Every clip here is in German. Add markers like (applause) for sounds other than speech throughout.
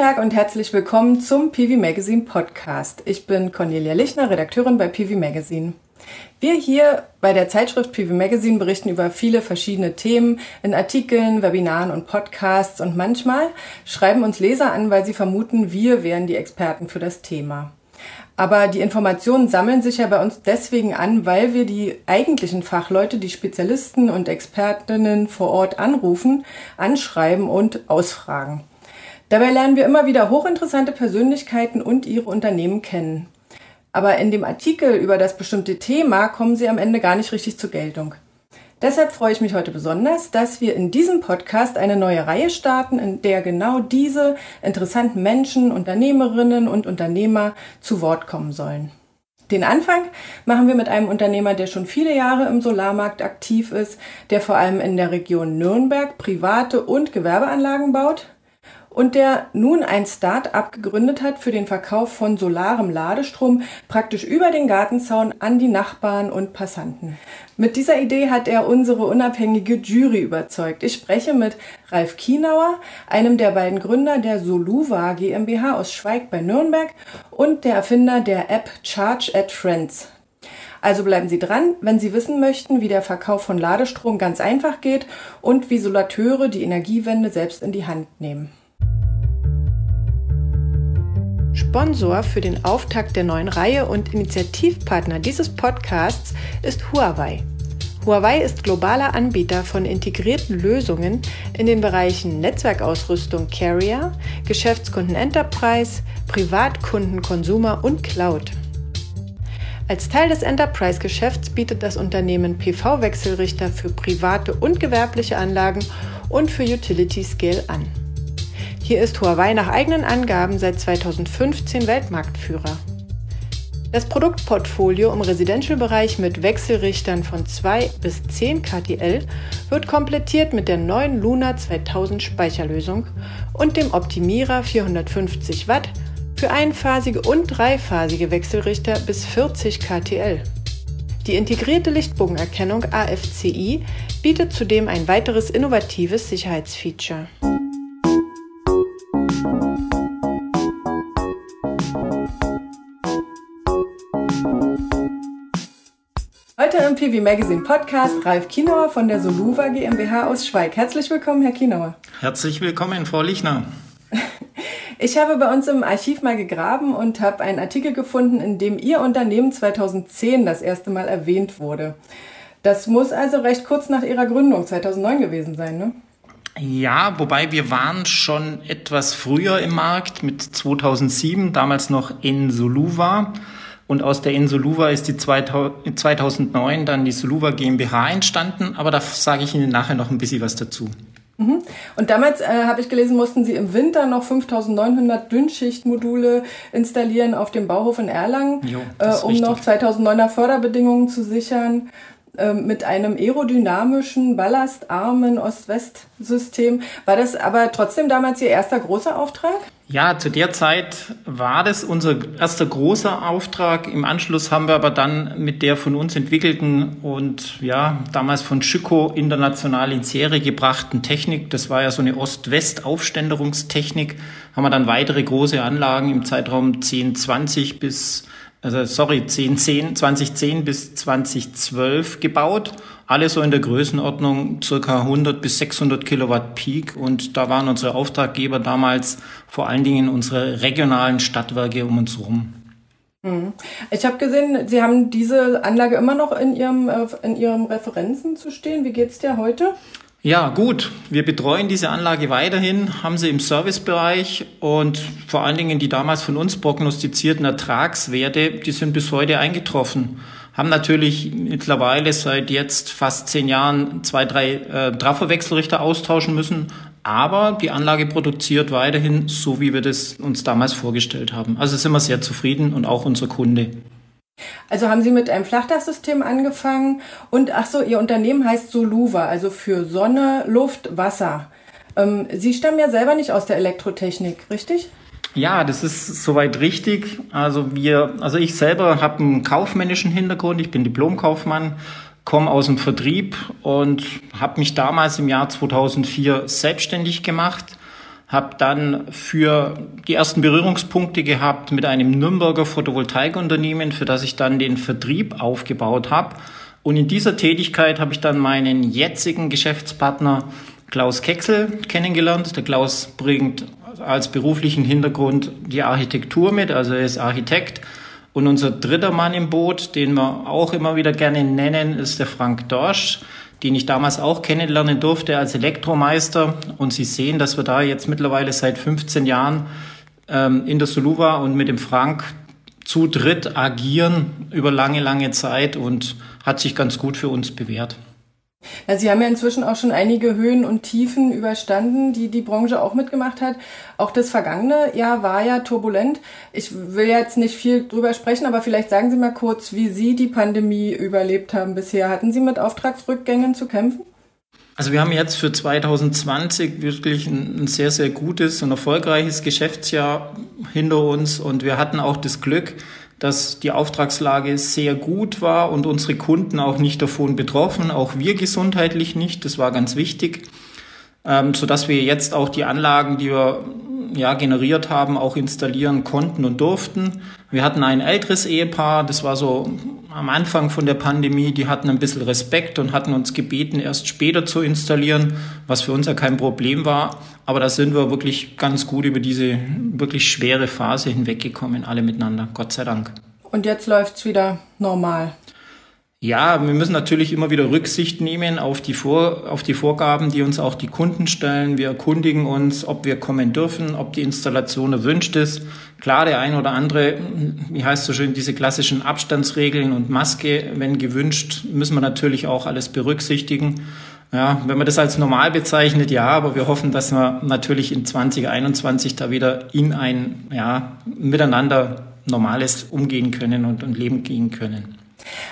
Tag und herzlich willkommen zum PV Magazine Podcast. Ich bin Cornelia Lichner, Redakteurin bei PV Magazine. Wir hier bei der Zeitschrift PV Magazine berichten über viele verschiedene Themen in Artikeln, Webinaren und Podcasts und manchmal schreiben uns Leser an, weil sie vermuten, wir wären die Experten für das Thema. Aber die Informationen sammeln sich ja bei uns deswegen an, weil wir die eigentlichen Fachleute, die Spezialisten und Expertinnen vor Ort anrufen, anschreiben und ausfragen. Dabei lernen wir immer wieder hochinteressante Persönlichkeiten und ihre Unternehmen kennen. Aber in dem Artikel über das bestimmte Thema kommen sie am Ende gar nicht richtig zur Geltung. Deshalb freue ich mich heute besonders, dass wir in diesem Podcast eine neue Reihe starten, in der genau diese interessanten Menschen, Unternehmerinnen und Unternehmer zu Wort kommen sollen. Den Anfang machen wir mit einem Unternehmer, der schon viele Jahre im Solarmarkt aktiv ist, der vor allem in der Region Nürnberg private und Gewerbeanlagen baut und der nun ein Start-up gegründet hat für den Verkauf von solarem Ladestrom praktisch über den Gartenzaun an die Nachbarn und Passanten. Mit dieser Idee hat er unsere unabhängige Jury überzeugt. Ich spreche mit Ralf Kienauer, einem der beiden Gründer der Soluva GmbH aus Schweig bei Nürnberg und der Erfinder der App Charge at Friends. Also bleiben Sie dran, wenn Sie wissen möchten, wie der Verkauf von Ladestrom ganz einfach geht und wie Solateure die Energiewende selbst in die Hand nehmen. Sponsor für den Auftakt der neuen Reihe und Initiativpartner dieses Podcasts ist Huawei. Huawei ist globaler Anbieter von integrierten Lösungen in den Bereichen Netzwerkausrüstung Carrier, Geschäftskunden Enterprise, Privatkunden Consumer und Cloud. Als Teil des Enterprise-Geschäfts bietet das Unternehmen PV-Wechselrichter für private und gewerbliche Anlagen und für Utility Scale an. Hier ist Huawei nach eigenen Angaben seit 2015 Weltmarktführer. Das Produktportfolio im Residential-Bereich mit Wechselrichtern von 2 bis 10 KTL wird komplettiert mit der neuen Luna 2000 Speicherlösung und dem Optimierer 450 Watt für einphasige und dreiphasige Wechselrichter bis 40 KTL. Die integrierte Lichtbogenerkennung AFCI bietet zudem ein weiteres innovatives Sicherheitsfeature. Heute im PV Magazine Podcast Ralf Kienauer von der Soluva GmbH aus Schweig. Herzlich willkommen, Herr Kienauer. Herzlich willkommen, Frau Lichner. (laughs) Ich habe bei uns im Archiv mal gegraben und habe einen Artikel gefunden, in dem Ihr Unternehmen 2010 das erste Mal erwähnt wurde. Das muss also recht kurz nach Ihrer Gründung 2009 gewesen sein, ne? Ja, wobei wir waren schon etwas früher im Markt mit 2007, damals noch in Soluva. Und aus der Insoluva ist die 2009 dann die Soluva GmbH entstanden, aber da sage ich Ihnen nachher noch ein bisschen was dazu. Mhm. Und damals äh, habe ich gelesen, mussten Sie im Winter noch 5900 Dünnschichtmodule installieren auf dem Bauhof in Erlangen, jo, äh, um richtig. noch 2009er Förderbedingungen zu sichern. Ähm, mit einem aerodynamischen, ballastarmen Ost-West-System. War das aber trotzdem damals Ihr erster großer Auftrag? Ja, zu der Zeit war das unser erster großer Auftrag. Im Anschluss haben wir aber dann mit der von uns entwickelten und ja, damals von Schüko international in Serie gebrachten Technik, das war ja so eine Ost-West-Aufständerungstechnik, haben wir dann weitere große Anlagen im Zeitraum 1020 bis also sorry, 10, 10, 2010 bis 2012 gebaut. Alle so in der Größenordnung circa 100 bis 600 Kilowatt Peak. Und da waren unsere Auftraggeber damals vor allen Dingen unsere regionalen Stadtwerke um uns herum. Mhm. Ich habe gesehen, Sie haben diese Anlage immer noch in Ihrem, äh, in Ihrem Referenzen zu stehen. Wie geht's dir heute? Ja, gut. Wir betreuen diese Anlage weiterhin, haben sie im Servicebereich und vor allen Dingen die damals von uns prognostizierten Ertragswerte, die sind bis heute eingetroffen. Haben natürlich mittlerweile seit jetzt fast zehn Jahren zwei, drei äh, Trafowechselrichter austauschen müssen, aber die Anlage produziert weiterhin so, wie wir das uns damals vorgestellt haben. Also sind wir sehr zufrieden und auch unser Kunde. Also haben Sie mit einem Flachdachsystem angefangen und ach so, Ihr Unternehmen heißt Soluva, also für Sonne, Luft, Wasser. Ähm, Sie stammen ja selber nicht aus der Elektrotechnik, richtig? Ja, das ist soweit richtig. Also wir, also ich selber habe einen kaufmännischen Hintergrund. Ich bin Diplomkaufmann, komme aus dem Vertrieb und habe mich damals im Jahr 2004 selbstständig gemacht habe dann für die ersten Berührungspunkte gehabt mit einem Nürnberger Photovoltaikunternehmen, für das ich dann den Vertrieb aufgebaut habe. Und in dieser Tätigkeit habe ich dann meinen jetzigen Geschäftspartner Klaus Kexel kennengelernt. Der Klaus bringt als beruflichen Hintergrund die Architektur mit, also er ist Architekt. Und unser dritter Mann im Boot, den wir auch immer wieder gerne nennen, ist der Frank Dorsch den ich damals auch kennenlernen durfte als Elektromeister. Und Sie sehen, dass wir da jetzt mittlerweile seit 15 Jahren ähm, in der Soluva und mit dem Frank zu dritt agieren über lange, lange Zeit und hat sich ganz gut für uns bewährt. Ja, Sie haben ja inzwischen auch schon einige Höhen und Tiefen überstanden, die die Branche auch mitgemacht hat. Auch das vergangene Jahr war ja turbulent. Ich will jetzt nicht viel drüber sprechen, aber vielleicht sagen Sie mal kurz, wie Sie die Pandemie überlebt haben bisher. Hatten Sie mit Auftragsrückgängen zu kämpfen? Also wir haben jetzt für 2020 wirklich ein, sehr, sehr gutes und erfolgreiches Geschäftsjahr hinter uns und wir hatten auch das Glück, dass die Auftragslage sehr gut war und unsere Kunden auch nicht davon betroffen, auch wir gesundheitlich nicht. Das war ganz wichtig, ähm, so dass wir jetzt auch die Anlagen, die wir ja, generiert haben, auch installieren konnten und durften. Wir hatten ein älteres Ehepaar, das war so am Anfang von der Pandemie, die hatten ein bisschen Respekt und hatten uns gebeten, erst später zu installieren, was für uns ja kein Problem war. Aber da sind wir wirklich ganz gut über diese wirklich schwere Phase hinweggekommen, alle miteinander, Gott sei Dank. Und jetzt läuft's wieder normal. Ja, wir müssen natürlich immer wieder Rücksicht nehmen auf die, Vor auf die Vorgaben, die uns auch die Kunden stellen. Wir erkundigen uns, ob wir kommen dürfen, ob die Installation erwünscht ist. Klar, der ein oder andere, wie heißt so schön, diese klassischen Abstandsregeln und Maske, wenn gewünscht, müssen wir natürlich auch alles berücksichtigen. Ja, wenn man das als normal bezeichnet, ja, aber wir hoffen, dass wir natürlich in 2021 da wieder in ein ja, Miteinander normales umgehen können und, und leben gehen können.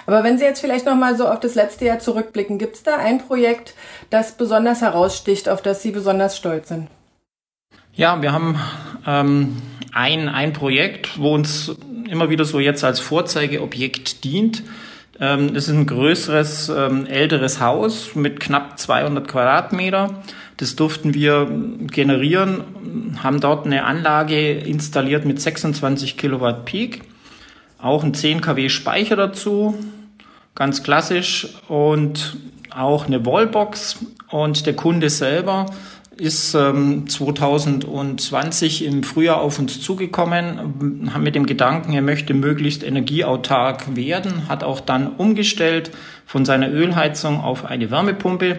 Aber wenn Sie jetzt vielleicht noch mal so auf das letzte Jahr zurückblicken, gibt es da ein Projekt, das besonders heraussticht, auf das Sie besonders stolz sind? Ja, wir haben ähm, ein, ein Projekt, wo uns immer wieder so jetzt als Vorzeigeobjekt dient. Ähm, das ist ein größeres, ähm, älteres Haus mit knapp 200 Quadratmeter. Das durften wir generieren, haben dort eine Anlage installiert mit 26 Kilowatt Peak auch ein 10 kW Speicher dazu, ganz klassisch und auch eine Wallbox und der Kunde selber ist ähm, 2020 im Frühjahr auf uns zugekommen, mit dem Gedanken, er möchte möglichst energieautark werden, hat auch dann umgestellt von seiner Ölheizung auf eine Wärmepumpe.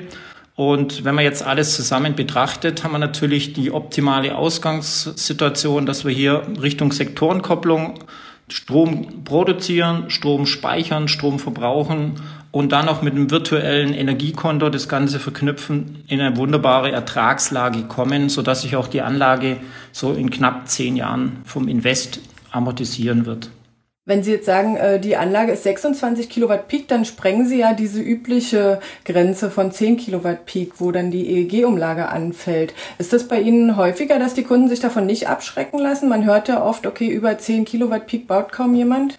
Und wenn man jetzt alles zusammen betrachtet, haben wir natürlich die optimale Ausgangssituation, dass wir hier Richtung Sektorenkopplung Strom produzieren, Strom speichern, Strom verbrauchen und dann noch mit einem virtuellen Energiekonto das Ganze verknüpfen, in eine wunderbare Ertragslage kommen, sodass sich auch die Anlage so in knapp zehn Jahren vom Invest amortisieren wird. Wenn Sie jetzt sagen, äh, die Anlage ist 26 Kilowatt Peak, dann sprengen Sie ja diese übliche Grenze von 10 Kilowatt Peak, wo dann die EEG-Umlage anfällt. Ist das bei Ihnen häufiger, dass die Kunden sich davon nicht abschrecken lassen? Man hört ja oft, okay, über 10 Kilowatt Peak baut kaum jemand.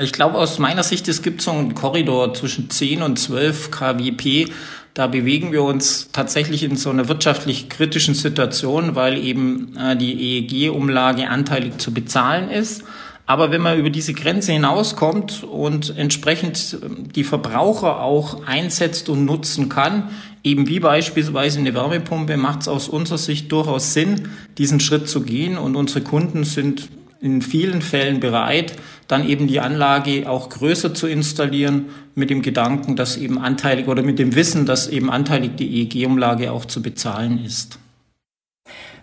Ich glaube, aus meiner Sicht, es gibt so einen Korridor zwischen 10 und 12 kWp. Da bewegen wir uns tatsächlich in so einer wirtschaftlich kritischen Situation, weil eben äh, die EEG-Umlage anteilig zu bezahlen ist. Aber wenn man über diese Grenze hinauskommt und entsprechend ähm, die Verbraucher auch einsetzt und nutzen kann, eben wie beispielsweise eine Wärmepumpe, macht es aus unserer Sicht durchaus Sinn, diesen Schritt zu gehen. Und unsere Kunden sind in vielen Fällen bereit, dann eben die Anlage auch größer zu installieren, mit dem Gedanken, dass eben anteilig oder mit dem Wissen, dass eben anteilig die EEG-Umlage auch zu bezahlen ist.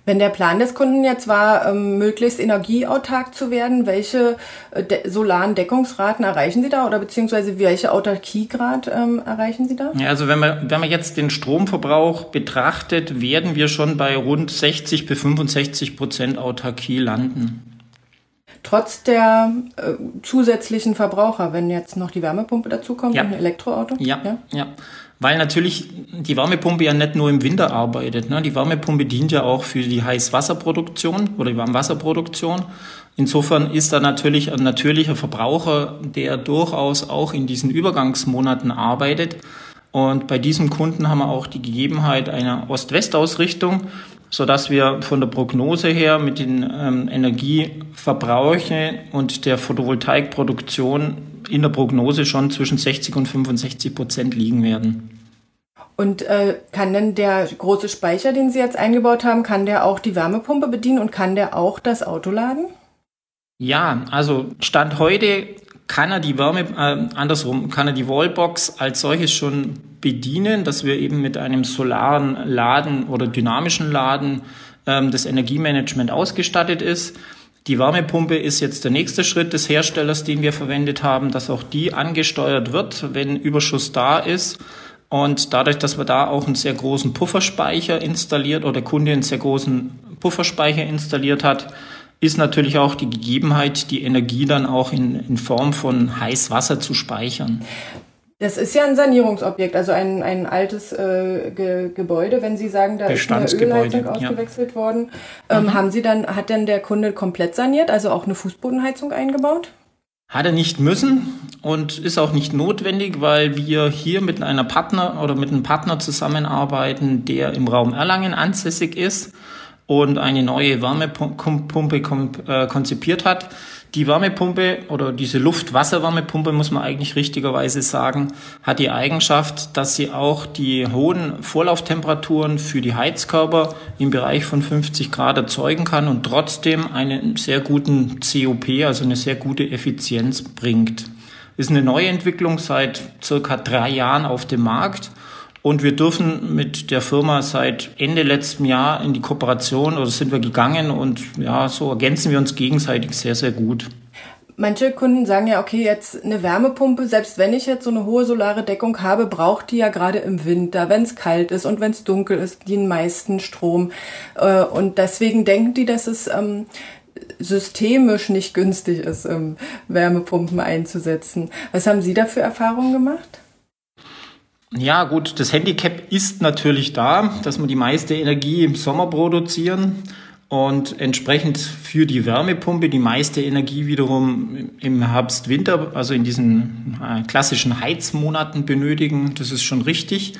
Wenn der Plan des Kunden jetzt war, ähm, möglichst energieautark zu werden, welche äh, solaren Deckungsraten erreichen Sie da oder beziehungsweise welche Autarkiegrad ähm, erreichen Sie da? Ja, also wenn man, wenn man jetzt den Stromverbrauch betrachtet, werden wir schon bei rund 60 bis 65 Prozent Autarkie landen. Trotz der äh, zusätzlichen Verbraucher, wenn jetzt noch die Wärmepumpe dazukommt ja. und ein Elektroauto? Ja, ja, ja. Weil natürlich die Wärmepumpe ja nicht nur im Winter arbeitet. Ne? Die Wärmepumpe dient ja auch für die Heißwasserproduktion oder die Warmwasserproduktion. Insofern ist da natürlich ein natürlicher Verbraucher, der durchaus auch in diesen Übergangsmonaten arbeitet. Und bei diesem Kunden haben wir auch die Gegebenheit einer Ost-West-Ausrichtung. Sodass wir von der Prognose her mit den ähm, Energieverbräuchen und der Photovoltaikproduktion in der Prognose schon zwischen 60 und 65 Prozent liegen werden. Und äh, kann denn der große Speicher, den Sie jetzt eingebaut haben, kann der auch die Wärmepumpe bedienen und kann der auch das Auto laden? Ja, also Stand heute kann er die Wärme, äh, andersrum, kann er die Wallbox als solches schon bedienen, dass wir eben mit einem solaren Laden oder dynamischen Laden ähm, das Energiemanagement ausgestattet ist. Die Wärmepumpe ist jetzt der nächste Schritt des Herstellers, den wir verwendet haben, dass auch die angesteuert wird, wenn Überschuss da ist. Und dadurch, dass wir da auch einen sehr großen Pufferspeicher installiert oder der Kunde einen sehr großen Pufferspeicher installiert hat, ist natürlich auch die Gegebenheit, die Energie dann auch in, in Form von Heißwasser zu speichern. Das ist ja ein Sanierungsobjekt, also ein, ein altes äh, Ge Gebäude. Wenn Sie sagen, da ist eine Ölheizung ausgewechselt ja. worden, ähm, mhm. haben Sie dann, hat denn der Kunde komplett saniert, also auch eine Fußbodenheizung eingebaut? Hat er nicht müssen und ist auch nicht notwendig, weil wir hier mit einer Partner oder mit einem Partner zusammenarbeiten, der im Raum Erlangen ansässig ist und eine neue Wärmepumpe äh, konzipiert hat. Die Wärmepumpe oder diese Luft-Wasser-Wärmepumpe, muss man eigentlich richtigerweise sagen, hat die Eigenschaft, dass sie auch die hohen Vorlauftemperaturen für die Heizkörper im Bereich von 50 Grad erzeugen kann und trotzdem einen sehr guten COP, also eine sehr gute Effizienz bringt. Ist eine Neuentwicklung seit circa drei Jahren auf dem Markt und wir dürfen mit der Firma seit Ende letzten Jahr in die Kooperation oder sind wir gegangen und ja, so ergänzen wir uns gegenseitig sehr, sehr gut. Manche Kunden sagen ja, okay, jetzt eine Wärmepumpe, selbst wenn ich jetzt so eine hohe solare Deckung habe, braucht die ja gerade im Winter, wenn es kalt ist und wenn es dunkel ist, den meisten Strom. Äh, und deswegen denken die, dass es ähm, systemisch nicht günstig ist, Wärmepumpen einzusetzen. Was haben Sie da für Erfahrungen gemacht? Ja, gut, das Handicap ist natürlich da, dass wir die meiste Energie im Sommer produzieren und entsprechend für die Wärmepumpe die meiste Energie wiederum im Herbst, Winter, also in diesen äh, klassischen Heizmonaten benötigen. Das ist schon richtig.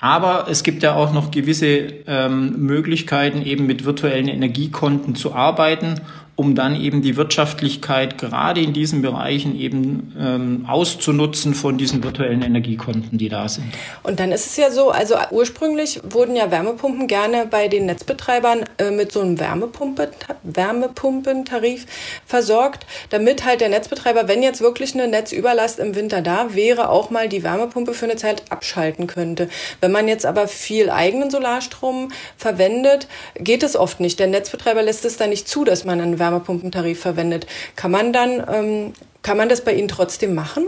Aber es gibt ja auch noch gewisse ähm, Möglichkeiten, eben mit virtuellen Energiekonten zu arbeiten um dann eben die Wirtschaftlichkeit gerade in diesen Bereichen eben ähm, auszunutzen von diesen virtuellen Energiekonten, die da sind. Und dann ist es ja so, also ursprünglich wurden ja Wärmepumpen gerne bei den Netzbetreibern äh, mit so einem Wärmepumpe, Wärmepumpentarif versorgt, damit halt der Netzbetreiber, wenn jetzt wirklich eine Netzüberlast im Winter da wäre, auch mal die Wärmepumpe für eine Zeit abschalten könnte. Wenn man jetzt aber viel eigenen Solarstrom verwendet, geht es oft nicht. Der Netzbetreiber lässt es dann nicht zu, dass man einen Wärmepumpen Wärmepumpentarif verwendet. Kann man dann, ähm, kann man das bei Ihnen trotzdem machen?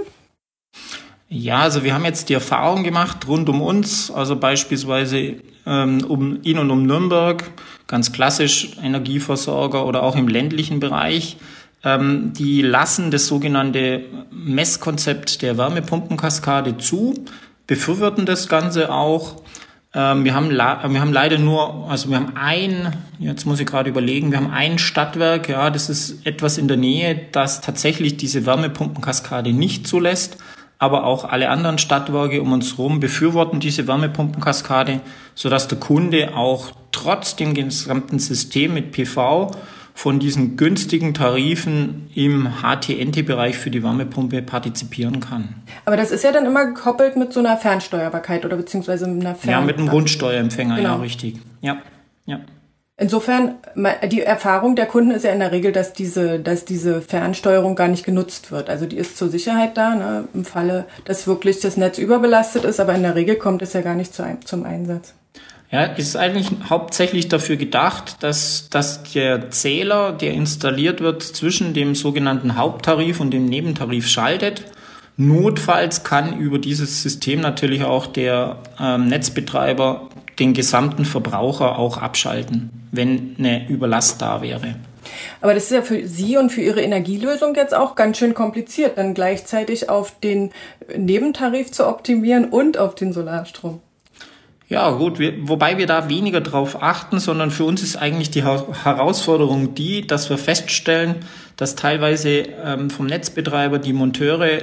Ja, also wir haben jetzt die Erfahrung gemacht rund um uns, also beispielsweise ähm, um in und um Nürnberg, ganz klassisch Energieversorger oder auch im ländlichen Bereich. Ähm, die lassen das sogenannte Messkonzept der Wärmepumpenkaskade zu, befürworten das Ganze auch ähm, wir, haben wir haben leider nur, also wir haben ein, jetzt muss ich gerade überlegen, wir haben ein Stadtwerk, ja, das ist etwas in der Nähe, das tatsächlich diese Wärmepumpenkaskade nicht zulässt. Aber auch alle anderen Stadtwerke um uns herum befürworten diese Wärmepumpenkaskade, sodass der Kunde auch trotz dem gesamten System mit PV von diesen günstigen Tarifen im HT-NT-Bereich für die Wärmepumpe partizipieren kann. Aber das ist ja dann immer gekoppelt mit so einer Fernsteuerbarkeit oder beziehungsweise mit einer Fern Ja, mit einem Grundsteuerempfänger, genau. ja, richtig. Ja, ja. Insofern, die Erfahrung der Kunden ist ja in der Regel, dass diese, dass diese Fernsteuerung gar nicht genutzt wird. Also die ist zur Sicherheit da, ne, im Falle, dass wirklich das Netz überbelastet ist, aber in der Regel kommt es ja gar nicht zu, zum Einsatz. Ja, ist eigentlich hauptsächlich dafür gedacht, dass, dass der Zähler, der installiert wird, zwischen dem sogenannten Haupttarif und dem Nebentarif schaltet. Notfalls kann über dieses System natürlich auch der ähm, Netzbetreiber den gesamten Verbraucher auch abschalten, wenn eine Überlast da wäre. Aber das ist ja für Sie und für Ihre Energielösung jetzt auch ganz schön kompliziert, dann gleichzeitig auf den Nebentarif zu optimieren und auf den Solarstrom. Ja, gut, wir, wobei wir da weniger drauf achten, sondern für uns ist eigentlich die Herausforderung die, dass wir feststellen, dass teilweise ähm, vom Netzbetreiber die Monteure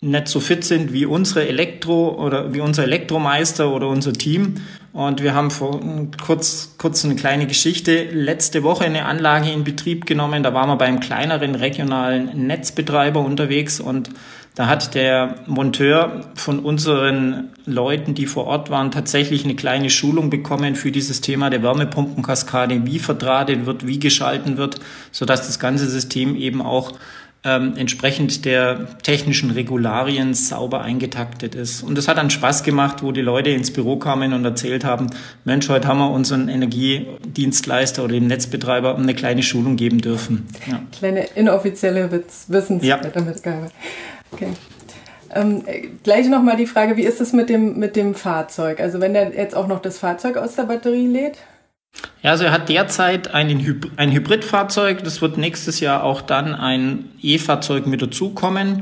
nicht so fit sind wie unsere Elektro oder wie unser Elektromeister oder unser Team Und wir haben vor kurz, kurz eine kleine Geschichte. Letzte Woche eine Anlage in Betrieb genommen. Da waren wir beim kleineren regionalen Netzbetreiber unterwegs und da hat der Monteur von unseren Leuten, die vor Ort waren, tatsächlich eine kleine Schulung bekommen für dieses Thema der Wärmepumpenkaskade, wie verdrahtet wird, wie geschalten wird, sodass das ganze System eben auch ähm, entsprechend der technischen Regularien sauber eingetaktet ist. Und das hat dann Spaß gemacht, wo die Leute ins Büro kamen und erzählt haben, Mensch, heute haben wir unseren Energiedienstleister oder dem Netzbetreiber eine kleine Schulung geben dürfen. Ja. Kleine inoffizielle Wissensmitgabe. Ja. Okay. Ähm, gleich nochmal die Frage, wie ist es mit dem, mit dem Fahrzeug? Also wenn er jetzt auch noch das Fahrzeug aus der Batterie lädt? Ja, also er hat derzeit ein, ein Hybridfahrzeug. Das wird nächstes Jahr auch dann ein E-Fahrzeug mit dazukommen.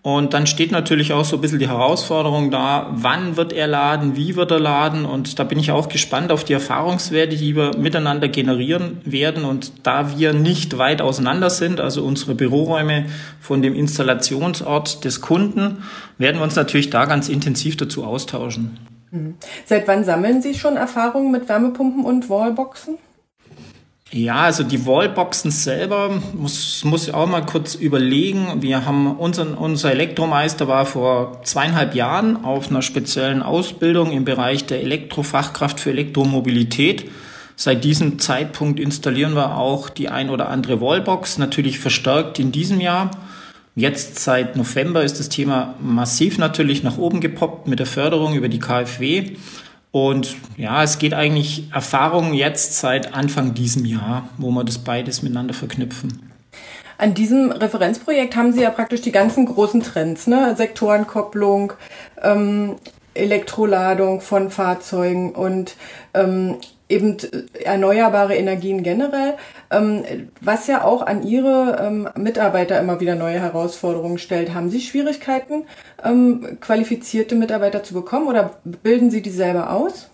Und dann steht natürlich auch so ein bisschen die Herausforderung da, wann wird er laden, wie wird er laden. Und da bin ich auch gespannt auf die Erfahrungswerte, die wir miteinander generieren werden. Und da wir nicht weit auseinander sind, also unsere Büroräume von dem Installationsort des Kunden, werden wir uns natürlich da ganz intensiv dazu austauschen. Mhm. Seit wann sammeln Sie schon Erfahrungen mit Wärmepumpen und Wallboxen? Ja, also die Wallboxen selber muss, muss ich auch mal kurz überlegen. Wir haben unseren, unser Elektromeister war vor zweieinhalb Jahren auf einer speziellen Ausbildung im Bereich der Elektrofachkraft für Elektromobilität. Seit diesem Zeitpunkt installieren wir auch die ein oder andere Wallbox, natürlich verstärkt in diesem Jahr. Jetzt seit November ist das Thema massiv natürlich nach oben gepoppt mit der Förderung über die KfW. Und ja, es geht eigentlich Erfahrungen jetzt seit Anfang diesem Jahr, wo wir das beides miteinander verknüpfen. An diesem Referenzprojekt haben Sie ja praktisch die ganzen großen Trends, ne? Sektorenkopplung, ähm, Elektroladung von Fahrzeugen und ähm, eben erneuerbare Energien generell, ähm, was ja auch an Ihre ähm, Mitarbeiter immer wieder neue Herausforderungen stellt. Haben Sie Schwierigkeiten, ähm, qualifizierte Mitarbeiter zu bekommen oder bilden Sie die selber aus?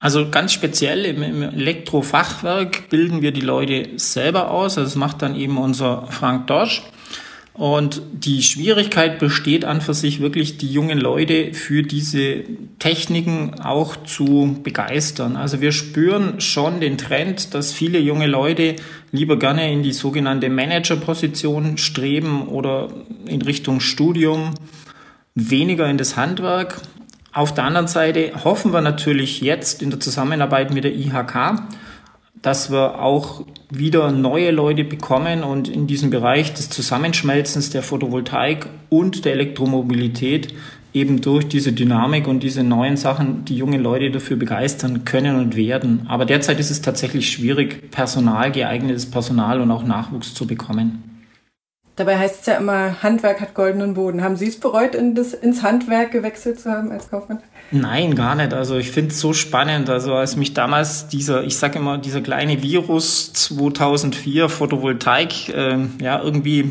Also ganz speziell im, im Elektrofachwerk bilden wir die Leute selber aus. Das macht dann eben unser Frank Dorsch. Und die Schwierigkeit besteht an für sich wirklich, die jungen Leute für diese Techniken auch zu begeistern. Also wir spüren schon den Trend, dass viele junge Leute lieber gerne in die sogenannte Managerposition streben oder in Richtung Studium, weniger in das Handwerk. Auf der anderen Seite hoffen wir natürlich jetzt in der Zusammenarbeit mit der IHK, dass wir auch wieder neue Leute bekommen und in diesem Bereich des Zusammenschmelzens der Photovoltaik und der Elektromobilität eben durch diese Dynamik und diese neuen Sachen die jungen Leute dafür begeistern können und werden. Aber derzeit ist es tatsächlich schwierig, Personal, geeignetes Personal und auch Nachwuchs zu bekommen. Dabei heißt es ja immer, Handwerk hat goldenen Boden. Haben Sie es bereut, in das, ins Handwerk gewechselt zu haben als Kaufmann? Nein, gar nicht. Also ich finde es so spannend. Also als mich damals dieser, ich sage immer, dieser kleine Virus 2004 Photovoltaik äh, ja irgendwie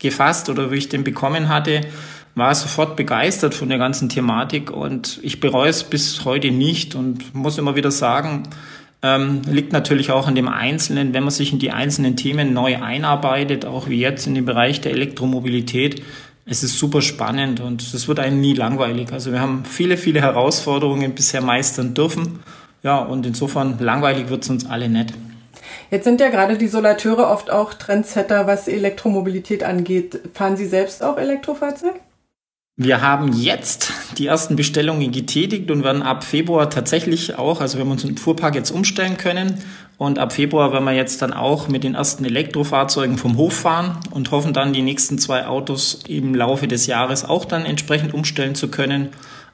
gefasst oder wie ich den bekommen hatte, war sofort begeistert von der ganzen Thematik und ich bereue es bis heute nicht und muss immer wieder sagen, ähm, liegt natürlich auch an dem Einzelnen, wenn man sich in die einzelnen Themen neu einarbeitet, auch wie jetzt in dem Bereich der Elektromobilität. Es ist super spannend und es wird einem nie langweilig. Also wir haben viele, viele Herausforderungen bisher meistern dürfen. Ja, und insofern langweilig wird es uns alle nicht. Jetzt sind ja gerade die Solateure oft auch Trendsetter, was Elektromobilität angeht. Fahren Sie selbst auch Elektrofahrzeug? Wir haben jetzt die ersten Bestellungen getätigt und werden ab Februar tatsächlich auch, also wir uns im Fuhrpark jetzt umstellen können und ab Februar werden wir jetzt dann auch mit den ersten Elektrofahrzeugen vom Hof fahren und hoffen dann die nächsten zwei Autos im Laufe des Jahres auch dann entsprechend umstellen zu können.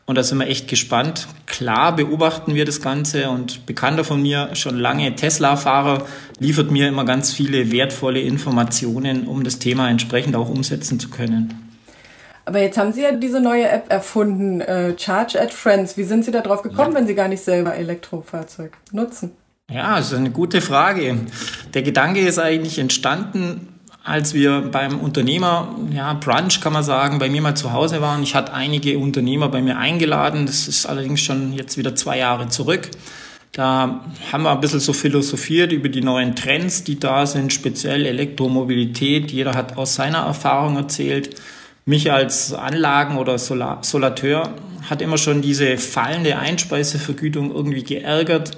Und da sind wir echt gespannt. Klar beobachten wir das Ganze und Bekannter von mir, schon lange Tesla-Fahrer, liefert mir immer ganz viele wertvolle Informationen, um das Thema entsprechend auch umsetzen zu können. Aber jetzt haben Sie ja diese neue App erfunden, äh, Charge at Friends. Wie sind Sie da drauf gekommen, ja. wenn Sie gar nicht selber Elektrofahrzeug nutzen? Ja, das ist eine gute Frage. Der Gedanke ist eigentlich entstanden, als wir beim Unternehmer, ja, Brunch kann man sagen, bei mir mal zu Hause waren. Ich hatte einige Unternehmer bei mir eingeladen. Das ist allerdings schon jetzt wieder zwei Jahre zurück. Da haben wir ein bisschen so philosophiert über die neuen Trends, die da sind, speziell Elektromobilität. Jeder hat aus seiner Erfahrung erzählt. Mich als Anlagen- oder Solateur hat immer schon diese fallende Einspeisevergütung irgendwie geärgert.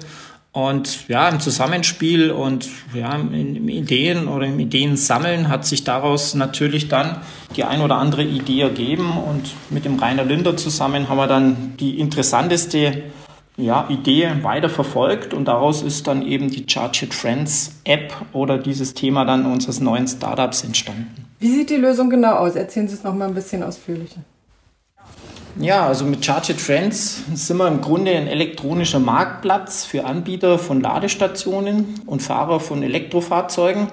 Und ja, im Zusammenspiel und ja, im Ideen oder im Ideensammeln hat sich daraus natürlich dann die ein oder andere Idee ergeben. Und mit dem Rainer Linder zusammen haben wir dann die interessanteste ja, Idee weiter verfolgt und daraus ist dann eben die Charge It Friends App oder dieses Thema dann unseres neuen Startups entstanden. Wie sieht die Lösung genau aus? Erzählen Sie es noch mal ein bisschen ausführlicher. Ja, also mit Charge It Friends sind wir im Grunde ein elektronischer Marktplatz für Anbieter von Ladestationen und Fahrer von Elektrofahrzeugen.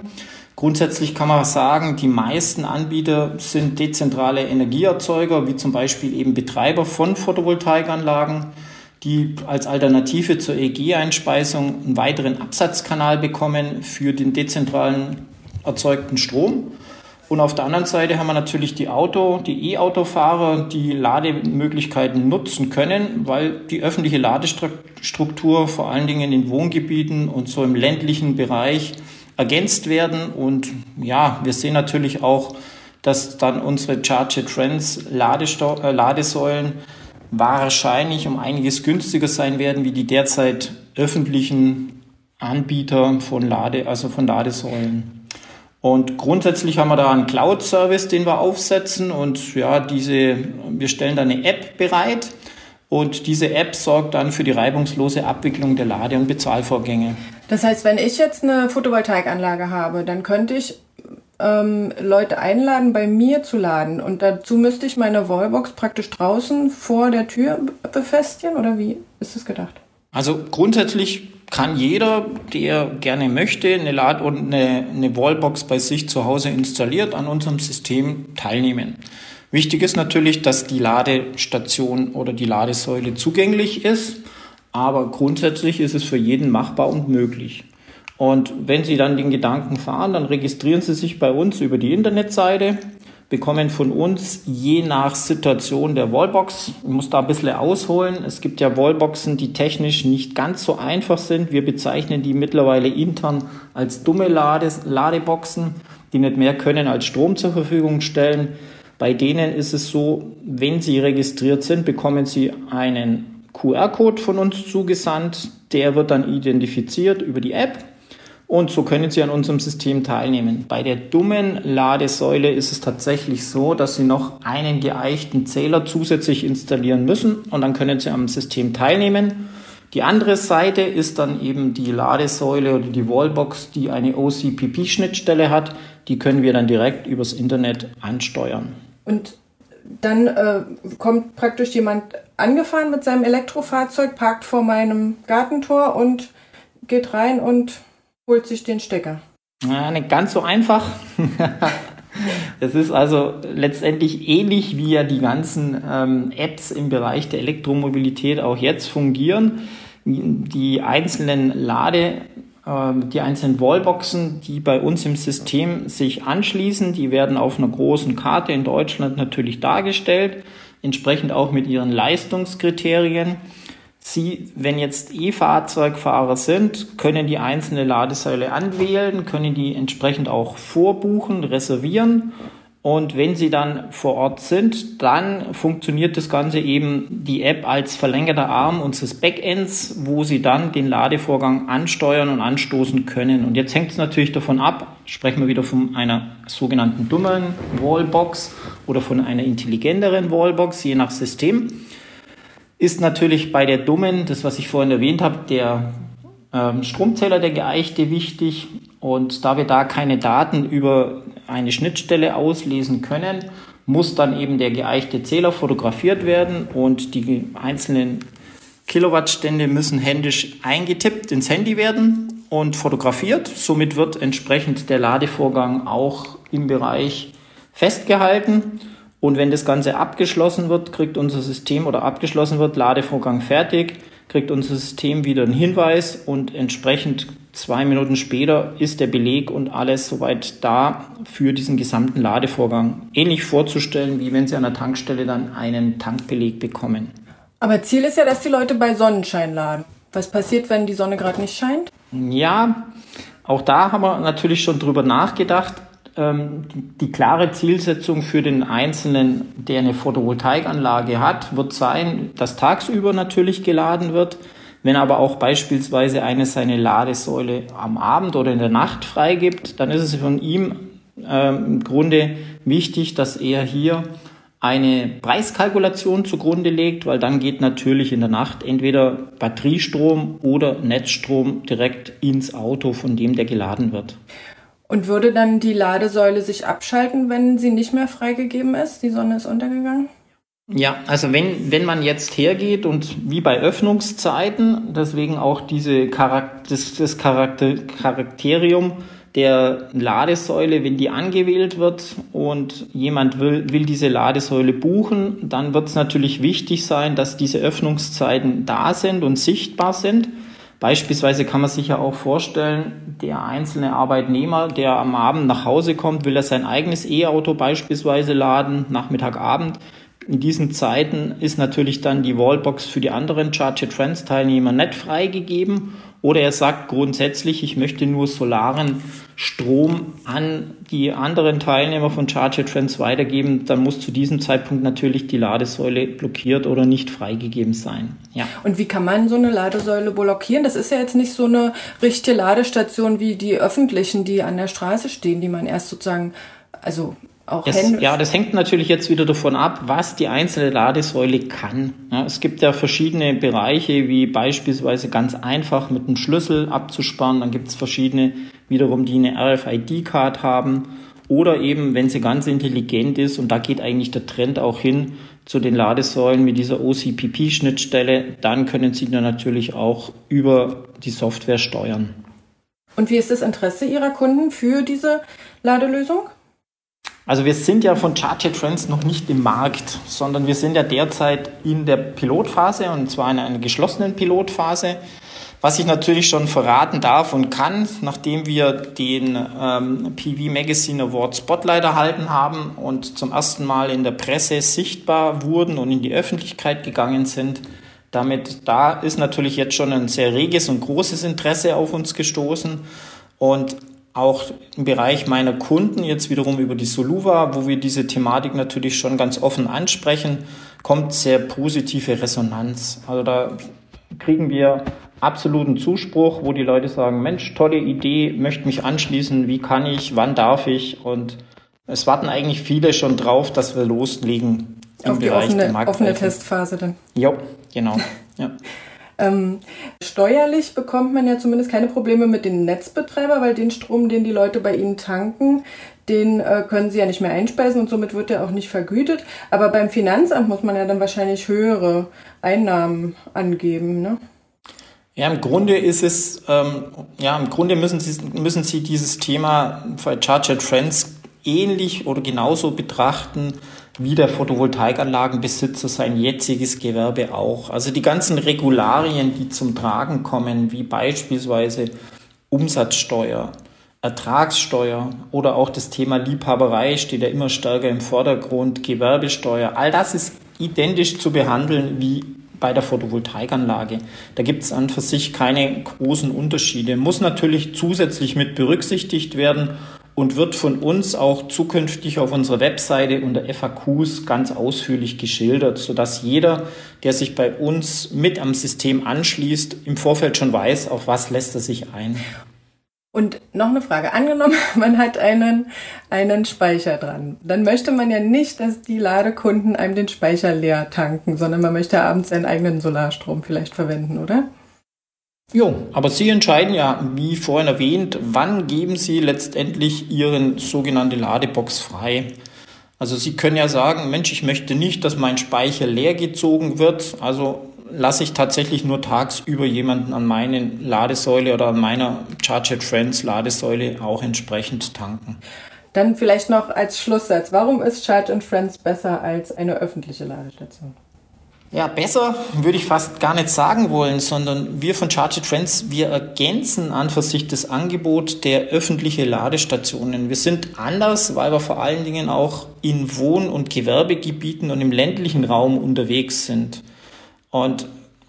Grundsätzlich kann man sagen, die meisten Anbieter sind dezentrale Energieerzeuger, wie zum Beispiel eben Betreiber von Photovoltaikanlagen, die als Alternative zur EG-Einspeisung einen weiteren Absatzkanal bekommen für den dezentralen erzeugten Strom. Und auf der anderen Seite haben wir natürlich die Auto, die E-Autofahrer, die Lademöglichkeiten nutzen können, weil die öffentliche Ladestruktur vor allen Dingen in Wohngebieten und so im ländlichen Bereich ergänzt werden. Und ja, wir sehen natürlich auch, dass dann unsere Charge Trends äh, Ladesäulen wahrscheinlich um einiges günstiger sein werden wie die derzeit öffentlichen Anbieter von Lade, also von Ladesäulen. Und grundsätzlich haben wir da einen Cloud-Service, den wir aufsetzen und ja, diese, wir stellen da eine App bereit und diese App sorgt dann für die reibungslose Abwicklung der Lade- und Bezahlvorgänge. Das heißt, wenn ich jetzt eine Photovoltaikanlage habe, dann könnte ich ähm, Leute einladen, bei mir zu laden und dazu müsste ich meine Wallbox praktisch draußen vor der Tür befestigen oder wie ist das gedacht? Also grundsätzlich kann jeder, der gerne möchte, eine Lad- und eine, eine Wallbox bei sich zu Hause installiert, an unserem System teilnehmen. Wichtig ist natürlich, dass die Ladestation oder die Ladesäule zugänglich ist, aber grundsätzlich ist es für jeden machbar und möglich. Und wenn Sie dann den Gedanken fahren, dann registrieren Sie sich bei uns über die Internetseite bekommen von uns je nach Situation der Wallbox. Ich muss da ein bisschen ausholen. Es gibt ja Wallboxen, die technisch nicht ganz so einfach sind. Wir bezeichnen die mittlerweile intern als dumme Lades Ladeboxen, die nicht mehr können als Strom zur Verfügung stellen. Bei denen ist es so, wenn sie registriert sind, bekommen sie einen QR-Code von uns zugesandt. Der wird dann identifiziert über die App und so können Sie an unserem System teilnehmen. Bei der dummen Ladesäule ist es tatsächlich so, dass Sie noch einen geeichten Zähler zusätzlich installieren müssen und dann können Sie am System teilnehmen. Die andere Seite ist dann eben die Ladesäule oder die Wallbox, die eine OCPP-Schnittstelle hat. Die können wir dann direkt übers Internet ansteuern. Und dann äh, kommt praktisch jemand angefahren mit seinem Elektrofahrzeug, parkt vor meinem Gartentor und geht rein und holt sich den Stecker. Ja, nicht ganz so einfach. (laughs) Es ist also letztendlich ähnlich wie ja die ganzen ähm, Apps im Bereich der Elektromobilität auch jetzt fungieren. Die einzelnen Lade, äh, die einzelnen Wallboxen, die bei uns im System sich anschließen, die werden auf einer großen Karte in Deutschland natürlich dargestellt, entsprechend auch mit ihren Leistungskriterien. Sie, wenn jetzt E-Fahrzeugfahrer sind, können die einzelne Ladesäule anwählen, können die entsprechend auch vorbuchen, reservieren. Und wenn Sie dann vor Ort sind, dann funktioniert das Ganze eben die App als verlängerter Arm unseres Backends, wo Sie dann den Ladevorgang ansteuern und anstoßen können. Und jetzt hängt es natürlich davon ab, sprechen wir wieder von einer sogenannten dummen Wallbox oder von einer intelligenteren Wallbox, je nach System ist natürlich bei der dummen, das was ich vorhin erwähnt habe, der ähm, Stromzähler, der geeichte, wichtig. Und da wir da keine Daten über eine Schnittstelle auslesen können, muss dann eben der geeichte Zähler fotografiert werden und die einzelnen Kilowattstände müssen händisch eingetippt ins Handy werden und fotografiert. Somit wird entsprechend der Ladevorgang auch im Bereich festgehalten. Und wenn das Ganze abgeschlossen wird, kriegt unser System oder abgeschlossen wird, Ladevorgang fertig, kriegt unser System wieder einen Hinweis und entsprechend zwei Minuten später ist der Beleg und alles soweit da für diesen gesamten Ladevorgang. Ähnlich vorzustellen, wie wenn Sie an der Tankstelle dann einen Tankbeleg bekommen. Aber Ziel ist ja, dass die Leute bei Sonnenschein laden. Was passiert, wenn die Sonne gerade nicht scheint? Ja, auch da haben wir natürlich schon drüber nachgedacht die, die klare Zielsetzung für den Einzelnen, der eine Photovoltaikanlage hat, wird sein, dass tagsüber natürlich geladen wird. Wenn aber auch beispielsweise eine seine Ladesäule am Abend oder in der Nacht freigibt, dann ist es von ihm äh, im Grunde wichtig, dass er hier eine Preiskalkulation zugrunde legt, weil dann geht natürlich in der Nacht entweder Batteriestrom oder Netzstrom direkt ins Auto, von dem der geladen wird. Und würde dann die Ladesäule sich abschalten, wenn sie nicht mehr freigegeben ist? Die Sonne ist untergegangen? Ja, also wenn, wenn man jetzt hergeht und wie bei Öffnungszeiten, deswegen auch diese Charakter, das, das Charakter, Charakterium der Ladesäule, wenn die angewählt wird und jemand will, will diese Ladesäule buchen, dann wird es natürlich wichtig sein, dass diese Öffnungszeiten da sind und sichtbar sind. Beispielsweise kann man sich ja auch vorstellen, der einzelne Arbeitnehmer, der am Abend nach Hause kommt, will er sein eigenes E-Auto beispielsweise laden, Nachmittag, Abend. In diesen Zeiten ist natürlich dann die Wallbox für die anderen Charge Trends Teilnehmer nicht freigegeben oder er sagt grundsätzlich, ich möchte nur solaren Strom an die anderen Teilnehmer von Charge Trends weitergeben, dann muss zu diesem Zeitpunkt natürlich die Ladesäule blockiert oder nicht freigegeben sein. Ja. Und wie kann man so eine Ladesäule blockieren? Das ist ja jetzt nicht so eine richtige Ladestation wie die öffentlichen, die an der Straße stehen, die man erst sozusagen also auch es, ja, das hängt natürlich jetzt wieder davon ab, was die einzelne Ladesäule kann. Ja, es gibt ja verschiedene Bereiche, wie beispielsweise ganz einfach mit einem Schlüssel abzusparen. Dann gibt es verschiedene wiederum, die eine RFID-Card haben. Oder eben, wenn sie ganz intelligent ist, und da geht eigentlich der Trend auch hin zu den Ladesäulen mit dieser OCPP-Schnittstelle, dann können sie dann natürlich auch über die Software steuern. Und wie ist das Interesse Ihrer Kunden für diese Ladelösung? Also wir sind ja von Charge Trends noch nicht im Markt, sondern wir sind ja derzeit in der Pilotphase und zwar in einer geschlossenen Pilotphase. Was ich natürlich schon verraten darf und kann, nachdem wir den ähm, PV Magazine Award Spotlight erhalten haben und zum ersten Mal in der Presse sichtbar wurden und in die Öffentlichkeit gegangen sind, damit da ist natürlich jetzt schon ein sehr reges und großes Interesse auf uns gestoßen. Und auch im Bereich meiner Kunden, jetzt wiederum über die Soluva, wo wir diese Thematik natürlich schon ganz offen ansprechen, kommt sehr positive Resonanz. Also da kriegen wir absoluten Zuspruch, wo die Leute sagen, Mensch, tolle Idee, möchte mich anschließen, wie kann ich, wann darf ich? Und es warten eigentlich viele schon drauf, dass wir loslegen im Auf Bereich die offene, der offene Testphase dann. (laughs) Ja, genau. Ja. Ähm, steuerlich bekommt man ja zumindest keine Probleme mit dem Netzbetreiber, weil den Strom, den die Leute bei ihnen tanken, den äh, können sie ja nicht mehr einspeisen und somit wird er auch nicht vergütet. Aber beim Finanzamt muss man ja dann wahrscheinlich höhere Einnahmen angeben, ne? Ja, im Grunde ist es, ähm, ja, im Grunde müssen Sie, müssen Sie dieses Thema bei Charger Trends ähnlich oder genauso betrachten wie der Photovoltaikanlagenbesitzer sein jetziges Gewerbe auch. Also die ganzen Regularien, die zum Tragen kommen, wie beispielsweise Umsatzsteuer, Ertragssteuer oder auch das Thema Liebhaberei steht ja immer stärker im Vordergrund, Gewerbesteuer, all das ist identisch zu behandeln wie bei der Photovoltaikanlage. Da gibt es an für sich keine großen Unterschiede. Muss natürlich zusätzlich mit berücksichtigt werden und wird von uns auch zukünftig auf unserer Webseite unter FAQs ganz ausführlich geschildert, sodass jeder, der sich bei uns mit am System anschließt, im Vorfeld schon weiß, auf was lässt er sich ein. Und noch eine Frage. Angenommen, (laughs) man hat einen, einen Speicher dran. Dann möchte man ja nicht, dass die Ladekunden einem den Speicher leer tanken, sondern man möchte abends seinen eigenen Solarstrom vielleicht verwenden, oder? Jo, aber Sie entscheiden ja, wie vorhin erwähnt, wann geben Sie letztendlich Ihren sogenannte Ladebox frei. Also Sie können ja sagen, Mensch, ich möchte nicht, dass mein Speicher leer gezogen wird. Also lasse ich tatsächlich nur tagsüber jemanden an meinen Ladesäule oder an meiner Charge Friends Ladesäule auch entsprechend tanken. Dann vielleicht noch als Schlusssatz, warum ist Charge Friends besser als eine öffentliche Ladestation? Ja, besser würde ich fast gar nicht sagen wollen, sondern wir von Charge Trends, wir ergänzen an für sich das Angebot der öffentlichen Ladestationen. Wir sind anders, weil wir vor allen Dingen auch in Wohn- und Gewerbegebieten und im ländlichen Raum unterwegs sind. Und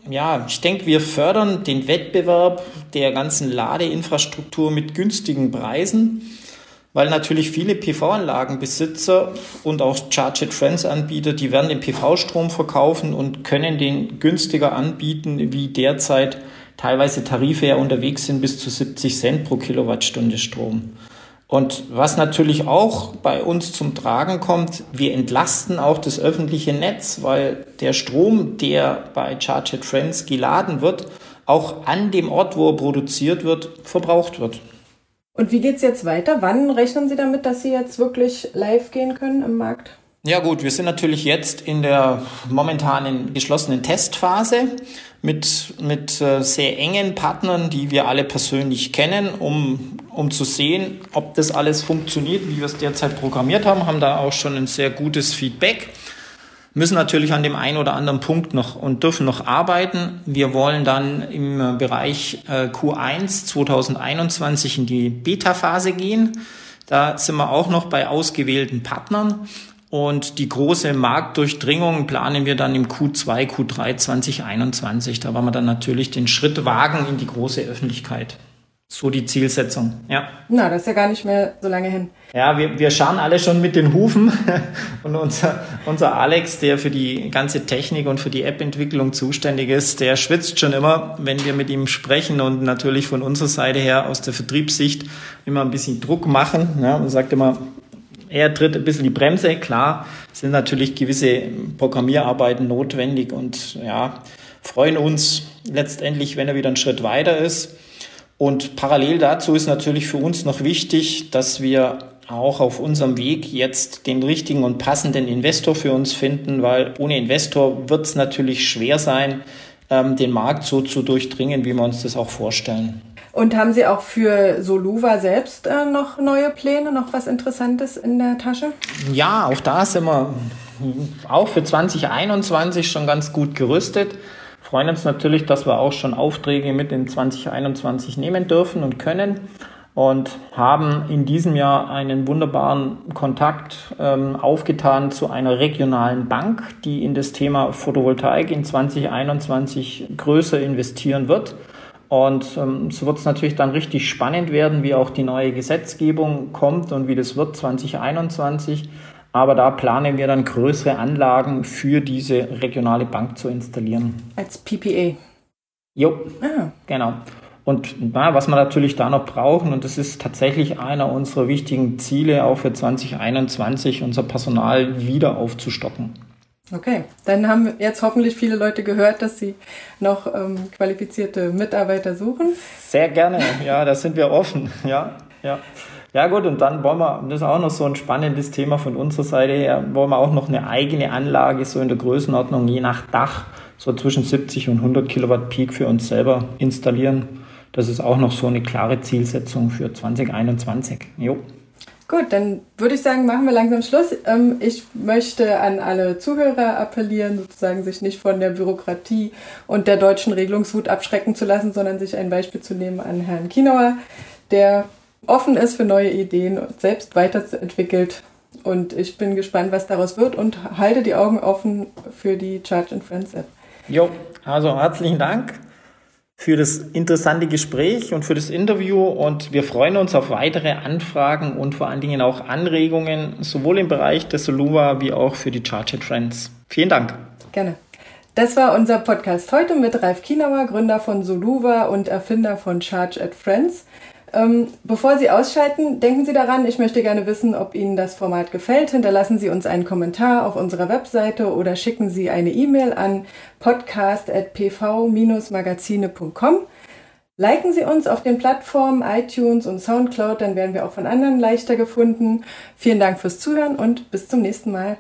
ja, ich denke, wir fördern den Wettbewerb der ganzen Ladeinfrastruktur mit günstigen Preisen. Weil natürlich viele PV-Anlagenbesitzer und auch Charge It Friends Anbieter, die werden den PV-Strom verkaufen und können den günstiger anbieten, wie derzeit teilweise Tarife ja unterwegs sind bis zu 70 Cent pro Kilowattstunde Strom. Und was natürlich auch bei uns zum Tragen kommt, wir entlasten auch das öffentliche Netz, weil der Strom, der bei Charge It Friends geladen wird, auch an dem Ort, wo er produziert wird, verbraucht wird. Und wie geht es jetzt weiter? Wann rechnen Sie damit, dass Sie jetzt wirklich live gehen können im Markt? Ja gut, wir sind natürlich jetzt in der momentanen geschlossenen Testphase mit, mit äh, sehr engen Partnern, die wir alle persönlich kennen, um, um zu sehen, ob das alles funktioniert, wie wir es derzeit programmiert haben, haben da auch schon ein sehr gutes Feedback müssen natürlich an dem einen oder anderen Punkt noch und dürfen noch arbeiten. Wir wollen dann im Bereich äh, Q1 2021 in die Beta-Phase gehen. Da sind wir auch noch bei ausgewählten Partnern. Und die große Marktdurchdringung planen wir dann im Q2, Q3 2021. Da wollen wir dann natürlich den Schritt wagen in die große Öffentlichkeit. So die Zielsetzung, ja. Na, das ist ja gar nicht mehr so lange hin. Ja, wir, wir schauen alle schon mit den Hufen. (laughs) Und unser, unser Alex, der für die ganze Technik und für die App-Entwicklung zuständig ist, der schwitzt schon immer, wenn wir mit ihm sprechen und natürlich von unserer Seite her aus der Vertriebssicht immer ein bisschen Druck machen. Ja, und sagt immer, er tritt ein bisschen die Bremse. Klar, sind natürlich gewisse Programmierarbeiten notwendig und ja, freuen uns letztendlich, wenn er wieder einen Schritt weiter ist. Und parallel dazu ist natürlich für uns noch wichtig, dass wir auch auf unserem Weg jetzt den richtigen und passenden Investor für uns finden, weil ohne Investor wird es natürlich schwer sein, ähm, den Markt so zu durchdringen, wie wir uns das auch vorstellen. Und haben Sie auch für Soluva selbst äh, noch neue Pläne, noch was Interessantes in der Tasche? Ja, auch da sind wir auch für 2021 schon ganz gut gerüstet freuen uns natürlich, dass wir auch schon Aufträge mit in 2021 nehmen dürfen und können und haben in diesem Jahr einen wunderbaren Kontakt ähm, aufgetan zu einer regionalen Bank, die in das Thema Photovoltaik in 2021 größer investieren wird. Und ähm, so wird es natürlich dann richtig spannend werden, wie auch die neue Gesetzgebung kommt und wie das wird 2021. Aber da planen wir dann größere Anlagen für diese regionale Bank zu installieren. Als PPA. Jo, ah. genau. Und na, was wir natürlich da noch brauchen, und das ist tatsächlich einer unserer wichtigen Ziele auch für 2021, unser Personal wieder aufzustocken. Okay, dann haben jetzt hoffentlich viele Leute gehört, dass sie noch ähm, qualifizierte Mitarbeiter suchen. Sehr gerne, ja, da sind wir offen, ja, ja. Ja gut, und dann wollen wir, das ist auch noch so ein spannendes Thema von unserer Seite her, wollen wir auch noch eine eigene Anlage so in der Größenordnung je nach Dach so zwischen 70 und 100 Kilowatt Peak für uns selber installieren. Das ist auch noch so eine klare Zielsetzung für 2021. Jo. Gut, dann würde ich sagen, machen wir langsam Schluss. Ähm, ich möchte an alle Zuhörer appellieren, sozusagen sich nicht von der Bürokratie und der deutschen Regelungswut abschrecken zu lassen, sondern sich ein Beispiel zu nehmen an Herrn Kinauer, der offen ist für neue Ideen und selbst weiterentwickelt. Und ich bin gespannt, was daraus wird und halte die Augen offen für die Charge and Friends App. Jo, also herzlichen Dank für das interessante Gespräch und für das Interview und wir freuen uns auf weitere Anfragen und vor allen Dingen auch Anregungen, sowohl im Bereich des Soluva wie auch für die Charge It Friends. Vielen Dank. Gerne. Das war unser Podcast heute mit Ralf Kienauer, Gründer von Soluva und Erfinder von Charge at Friends. Ähm, bevor Sie ausschalten, denken Sie daran, ich möchte gerne wissen, ob Ihnen das Format gefällt. Hinterlassen Sie uns einen Kommentar auf unserer Webseite oder schicken Sie eine E-Mail an podcast.pv-magazine.com. Liken Sie uns auf den Plattformen iTunes und Soundcloud, dann werden wir auch von anderen leichter gefunden. Vielen Dank fürs Zuhören und bis zum nächsten Mal.